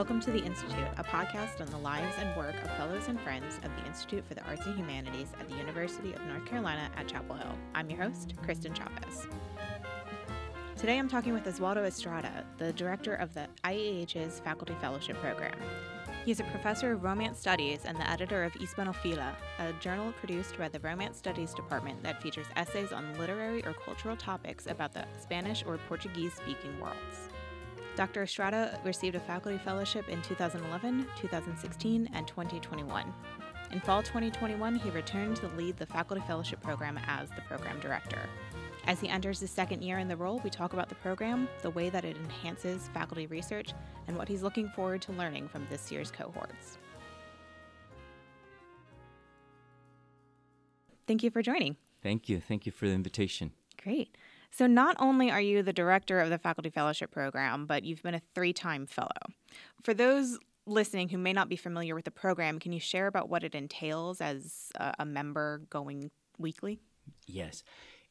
Welcome to The Institute, a podcast on the lives and work of fellows and friends of the Institute for the Arts and Humanities at the University of North Carolina at Chapel Hill. I'm your host, Kristen Chavez. Today I'm talking with Oswaldo Estrada, the director of the IAH's Faculty Fellowship Program. He is a professor of Romance Studies and the editor of Hispanófila, a journal produced by the Romance Studies Department that features essays on literary or cultural topics about the Spanish or Portuguese speaking worlds. Dr. Estrada received a faculty fellowship in 2011, 2016, and 2021. In fall 2021, he returned to lead the faculty fellowship program as the program director. As he enters his second year in the role, we talk about the program, the way that it enhances faculty research, and what he's looking forward to learning from this year's cohorts. Thank you for joining. Thank you. Thank you for the invitation. Great. So, not only are you the director of the Faculty Fellowship Program, but you've been a three time fellow. For those listening who may not be familiar with the program, can you share about what it entails as a, member going weekly? Yes.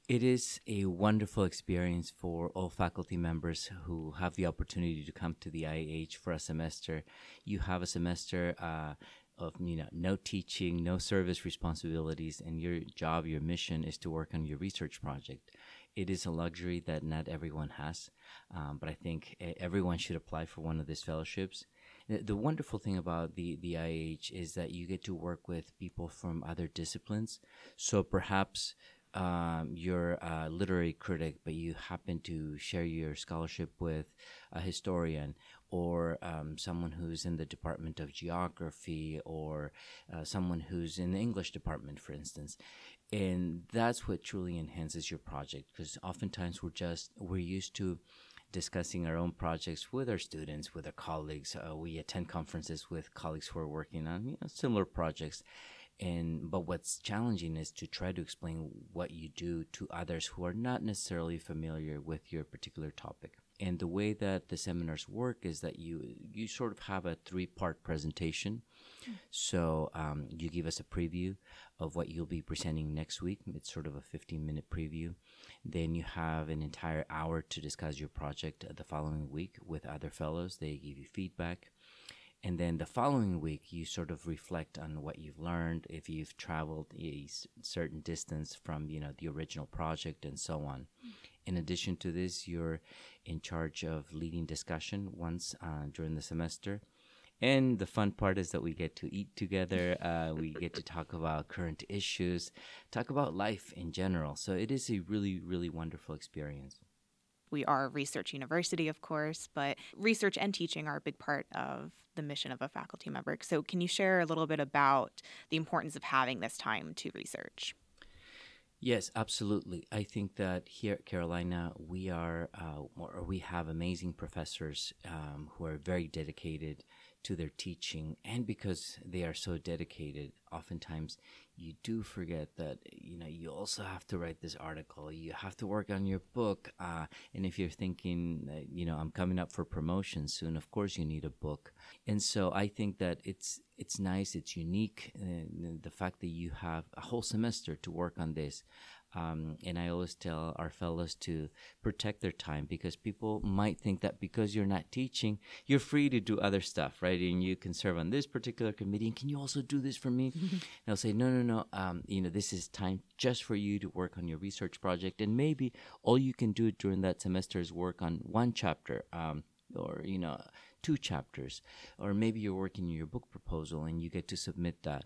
It is a wonderful experience for all faculty members who have the opportunity to come to the IAH for a semester. You have a semester uh, of you know no teaching, no service responsibilities, and your job, your mission is to work on your research project it is a luxury that not everyone has, um, but I think everyone should apply for one of these fellowships. The, wonderful thing about the, the IH is that you get to work with people from other disciplines. So perhaps um, you're a literary critic, but you happen to share your scholarship with a historian or um, someone who's in the Department of Geography or uh, someone who's in the English department, for instance and that's what truly enhances your project because oftentimes we're just we're used to discussing our own projects with our students with our colleagues. Uh, we attend conferences with colleagues who are working on you know, similar projects. And but what's challenging is to try to explain what you do to others who are not necessarily familiar with your particular topic. And the way that the seminars work is that you you sort of have a three part presentation. So um, you give us a preview of what you'll be presenting next week it's sort of a 15 minute preview then you have an entire hour to discuss your project the following week with other fellows they give you feedback and then the following week you sort of reflect on what you've learned if you've traveled a certain distance from you know the original project and so on. In addition to this, you're in charge of leading discussion once uh, during the semester. And the fun part is that we get to eat together. Uh, we get to talk about current issues, talk about life in general. So it is a really, really wonderful experience. We are a research university, of course, but research and teaching are a big part of the mission of a faculty member. So, can you share a little bit about the importance of having this time to research? Yes, absolutely. I think that here at Carolina, we are, uh, or we have amazing professors um, who are very dedicated to their teaching. And because they are so dedicated, oftentimes you do forget that, you know, you also have to write this article, you have to work on your book. Uh, and if you're thinking, you know, I'm coming up for promotion soon, of course you need a book. And so I think that it's, it's nice, it's unique, uh, the fact that you have a whole semester to work on this. Um, and I always tell our fellows to protect their time because people might think that because you're not teaching, you're free to do other stuff, right? And you can serve on this particular committee. And can you also do this for me? and I'll say, no, no, no. Um, you know, this is time just for you to work on your research project. And maybe all you can do during that semester is work on one chapter um, or, you know, two chapters. Or maybe you're working on your book proposal and you get to submit that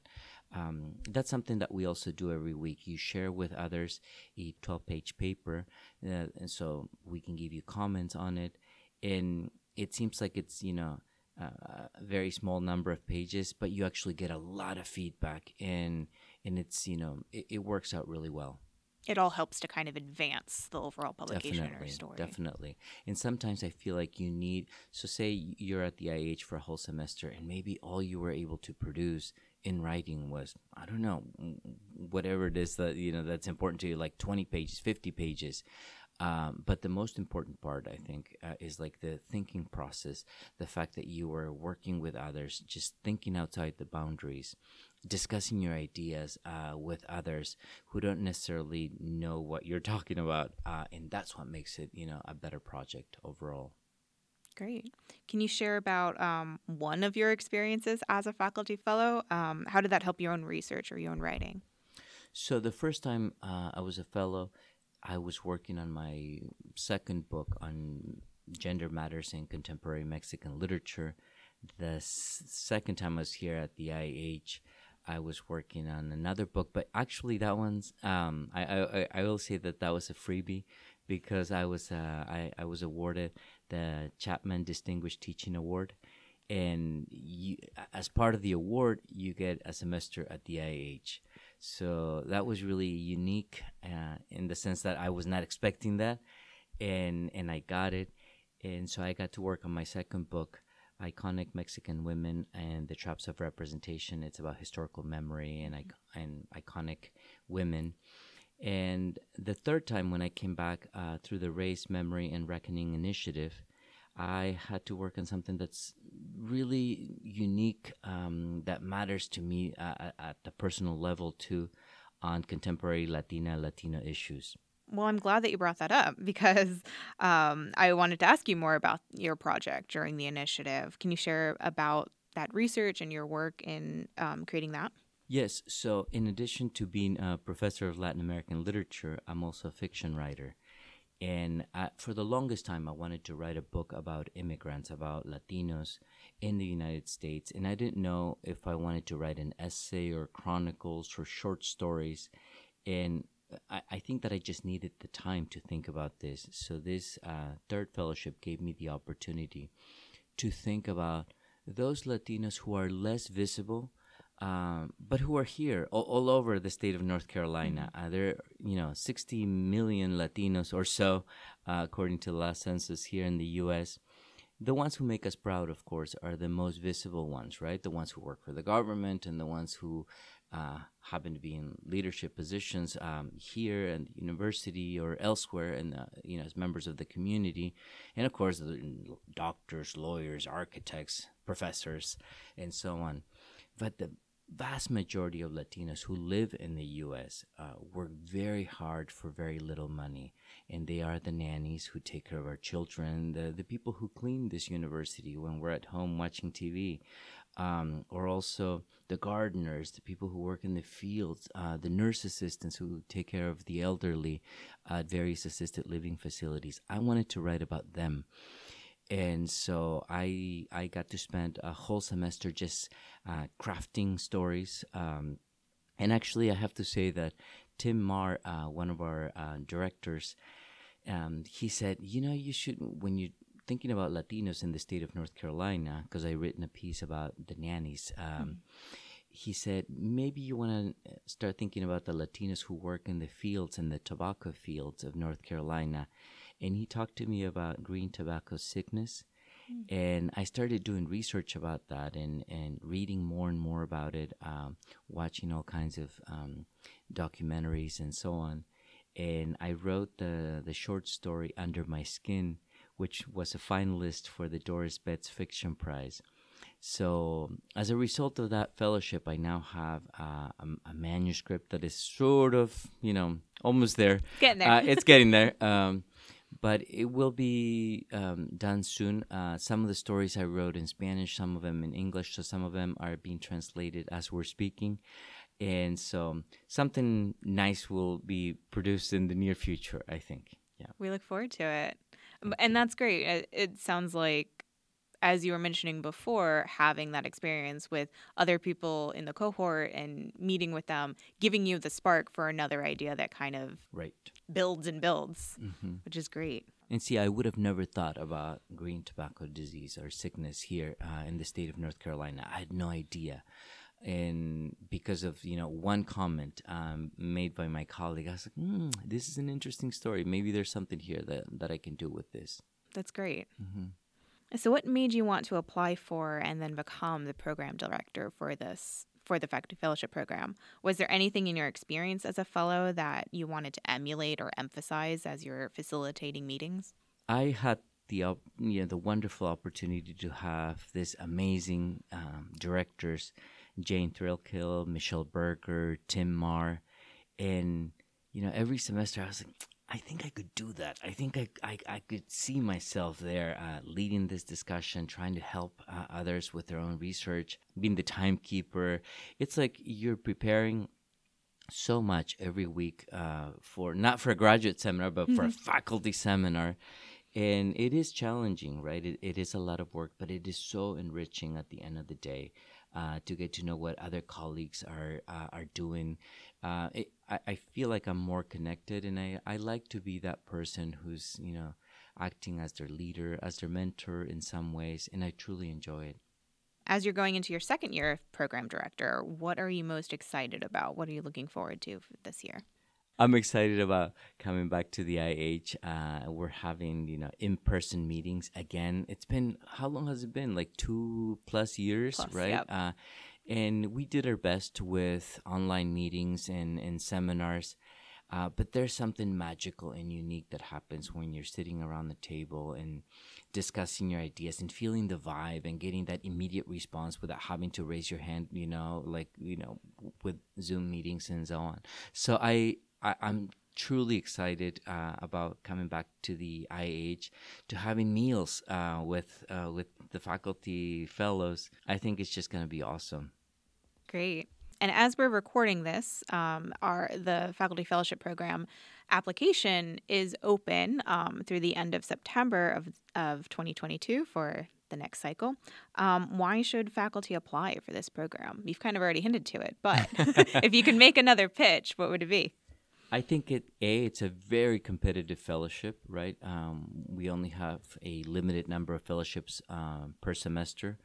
um, that's something that we also do every week. You share with others a 12 page paper, uh, and so we can give you comments on it. And it seems like it's, you know, uh, a very small number of pages, but you actually get a lot of feedback, and and it's you know it, it works out really well it all helps to kind of advance the overall publication definitely, or story. Definitely. And sometimes I feel like you need, so say you're at the IH for a whole semester and maybe all you were able to produce in writing was I don't know whatever it is that you know that's important to you like 20 pages 50 pages. Um, but the most important part I think uh, is like the thinking process the fact that you are working with others just thinking outside the boundaries discussing your ideas uh, with others who don't necessarily know what you're talking about uh, and that's what makes it you know a better project overall Great. Can you share about um, one of your experiences as a faculty fellow? Um, how did that help your own research or your own writing? So, the first time uh, I was a fellow, I was working on my second book on gender matters in contemporary Mexican literature. The s- second time I was here at the IH, I was working on another book, but actually that one's um, I, I I will say that that was a freebie because I was uh, I I was awarded the Chapman Distinguished Teaching Award, and you, as part of the award, you get a semester at the IH. So that was really unique uh, in the sense that I was not expecting that, and and I got it, and so I got to work on my second book, iconic Mexican women and the traps of representation. It's about historical memory and and iconic women. And the third time when I came back uh, through the Race, Memory, and Reckoning initiative, I had to work on something that's really unique, um, that matters to me uh, at the personal level too, on contemporary Latina Latino issues. Well, I'm glad that you brought that up because um, I wanted to ask you more about your project during the initiative. Can you share about that research and your work in um, creating that? Yes. So, in addition to being a professor of Latin American literature, I'm also a fiction writer. And I, for the longest time, I wanted to write a book about immigrants, about Latinos in the United States. And I didn't know if I wanted to write an essay or chronicles or short stories. And I, I think that I just needed the time to think about this. So this uh, third fellowship gave me the opportunity to think about those Latinos who are less visible, um, but who are here all, all, over the state of North Carolina. Mm-hmm. Uh, there, are, you know, 60 million Latinos or so, uh, according to the last census here in the U.S. The ones who make us proud, of course, are the most visible ones, right? The ones who work for the government and the ones who uh, happen to be in leadership positions um, here at the university or elsewhere, and uh, you know, as members of the community, and of course, the doctors, lawyers, architects, professors, and so on. But the vast majority of Latinos who live in the U.S. Uh, work very hard for very little money, and they are the nannies who take care of our children, the the people who clean this university when we're at home watching TV um, or also the gardeners, the people who work in the fields, uh, the nurse assistants who take care of the elderly at various assisted living facilities. I wanted to write about them. And so I I got to spend a whole semester just uh, crafting stories. Um, and actually, I have to say that Tim Marr, uh, one of our uh, directors, um, he said, you know, you should when you thinking about Latinos in the state of North Carolina, because I written a piece about the nannies. Um, mm-hmm. He said maybe you want to start thinking about the Latinos who work in the fields and the tobacco fields of North Carolina, and he talked to me about green tobacco sickness. Mm-hmm. And I started doing research about that and, and reading more and more about it, um, watching all kinds of um, documentaries and so on. And I wrote the, the short story Under My Skin, which was a finalist for the Doris Betts Fiction Prize. So, as a result of that fellowship, I now have uh, a, a, manuscript that is sort of, you know, almost there. Getting there. Uh, it's getting there. Um, but it will be um, done soon. Uh, some of the stories I wrote in Spanish, some of them in English, so some of them are being translated as we're speaking. And so something nice will be produced in the near future, I think. Yeah. We look forward to it. And that's great. It, it sounds like as you were mentioning before, having that experience with other people in the cohort and meeting with them, giving you the spark for another idea that kind of right. builds and builds, mm-hmm. which is great. And see, I would have never thought about green tobacco disease or sickness here uh, in the state of North Carolina. I had no idea and because of you know one comment um, made by my colleague, I was like, mm, "This is an interesting story. Maybe there's something here that that I can do with this." That's great. Mm-hmm. So, what made you want to apply for and then become the program director for this for the faculty fellowship program? Was there anything in your experience as a fellow that you wanted to emulate or emphasize as you're facilitating meetings? I had the you know the wonderful opportunity to have this amazing um, directors Jane Thrailkill, Michele Berger, Tim Marr. And, you know, every semester I was like, I think I could do that. I think I, I, I could see myself there uh, leading this discussion, trying to help uh, others with their own research, being the timekeeper. It's like you're preparing so much every week uh, for not for a graduate seminar, but mm-hmm. for a mm-hmm. faculty seminar. And it is challenging, right? It, it is a lot of work, but it is so enriching at the end of the day uh, to get to know what other colleagues are uh, are doing. Uh, it, I, I feel like I'm more connected, and I, I like to be that person who's you know acting as their leader, as their mentor in some ways, and I truly enjoy it. As you're going into your second year of program director, what are you most excited about? What are you looking forward to this year? I'm excited about coming back to the IH. Uh, we're having you know in-person meetings again. It's been how long has it been? Like two plus years, plus, right? Yep. Uh, and we did our best with online meetings and, and seminars. Uh, but there's something magical and unique that happens when you're sitting around the table and discussing your ideas and feeling the vibe and getting that immediate response without having to raise your hand, you know, like, you know, with Zoom meetings and so on. So I, I am truly excited uh, about coming back to the IH, to having meals uh, with uh, with the faculty fellows. I think it's just going to be awesome. Great. And as we're recording this, um, our the faculty fellowship program application is open um, through the end of September of of 2022 for the next cycle. Um, why should faculty apply for this program? You've kind of already hinted to it, but if you can make another pitch, what would it be? I think it a it's a very competitive fellowship, right? Um, we only have a limited number of fellowships um, per semester,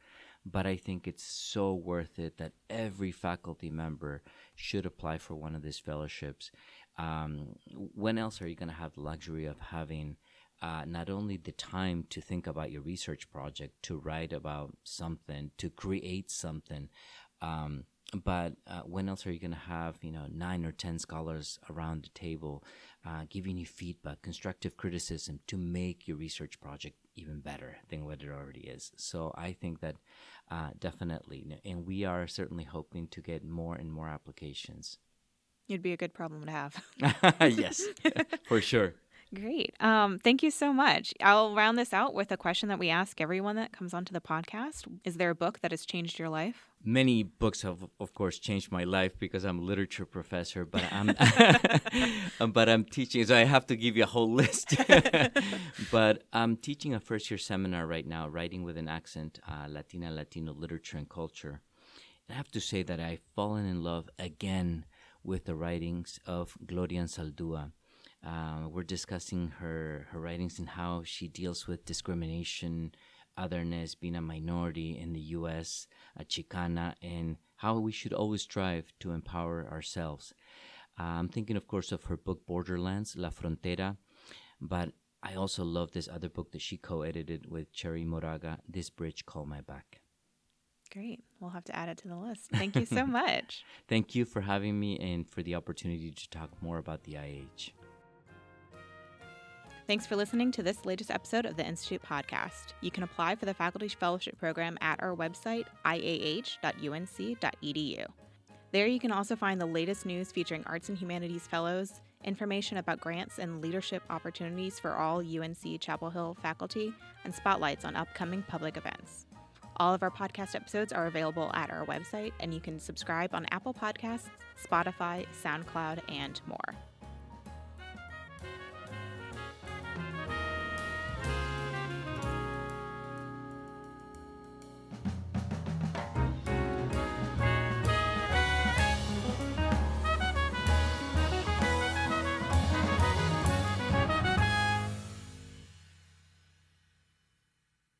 but I think it's so worth it that every faculty member should apply for one of these fellowships. Um, when else are you going to have the luxury of having uh, not only the time to think about your research project, to write about something, to create something? Um, but uh, when else are you going to have you know nine or ten scholars around the table uh, giving you feedback constructive criticism to make your research project even better than what it already is? So i think that uh, definitely and we are certainly hoping to get more and more applications. It'd be a good problem to have. Yes for sure Great. Um, thank you so much. I'll round this out with a question that we ask everyone that comes onto the podcast. Is there a book that has changed your life? Many books have, of course, changed my life because I'm a literature professor, but I'm but I'm teaching, so I have to give you a whole list. but I'm teaching a first year seminar right now, writing with an accent, uh, Latina Latino literature and culture. And I have to say that I've fallen in love again with the writings of Gloria Anzaldúa uh, we're discussing her, her writings and how she deals with discrimination, otherness, being a minority in the U.S., a Chicana, and how we should always strive to empower ourselves. Uh, I'm thinking, of course, of her book Borderlands, La Frontera, but I also love this other book that she co edited with Cherríe Moraga, This Bridge Called My Back. Great. We'll have to add it to the list. Thank you so much. Thank you for having me and for the opportunity to talk more about the IH. Thanks for listening to this latest episode of the Institute podcast. You can apply for the Faculty Fellowship Program at our website, iah.unc.edu. There you can also find the latest news featuring arts and humanities fellows, information about grants and leadership opportunities for all UNC Chapel Hill faculty, and spotlights on upcoming public events. All of our podcast episodes are available at our website, and you can subscribe on Apple Podcasts, Spotify, SoundCloud, and more.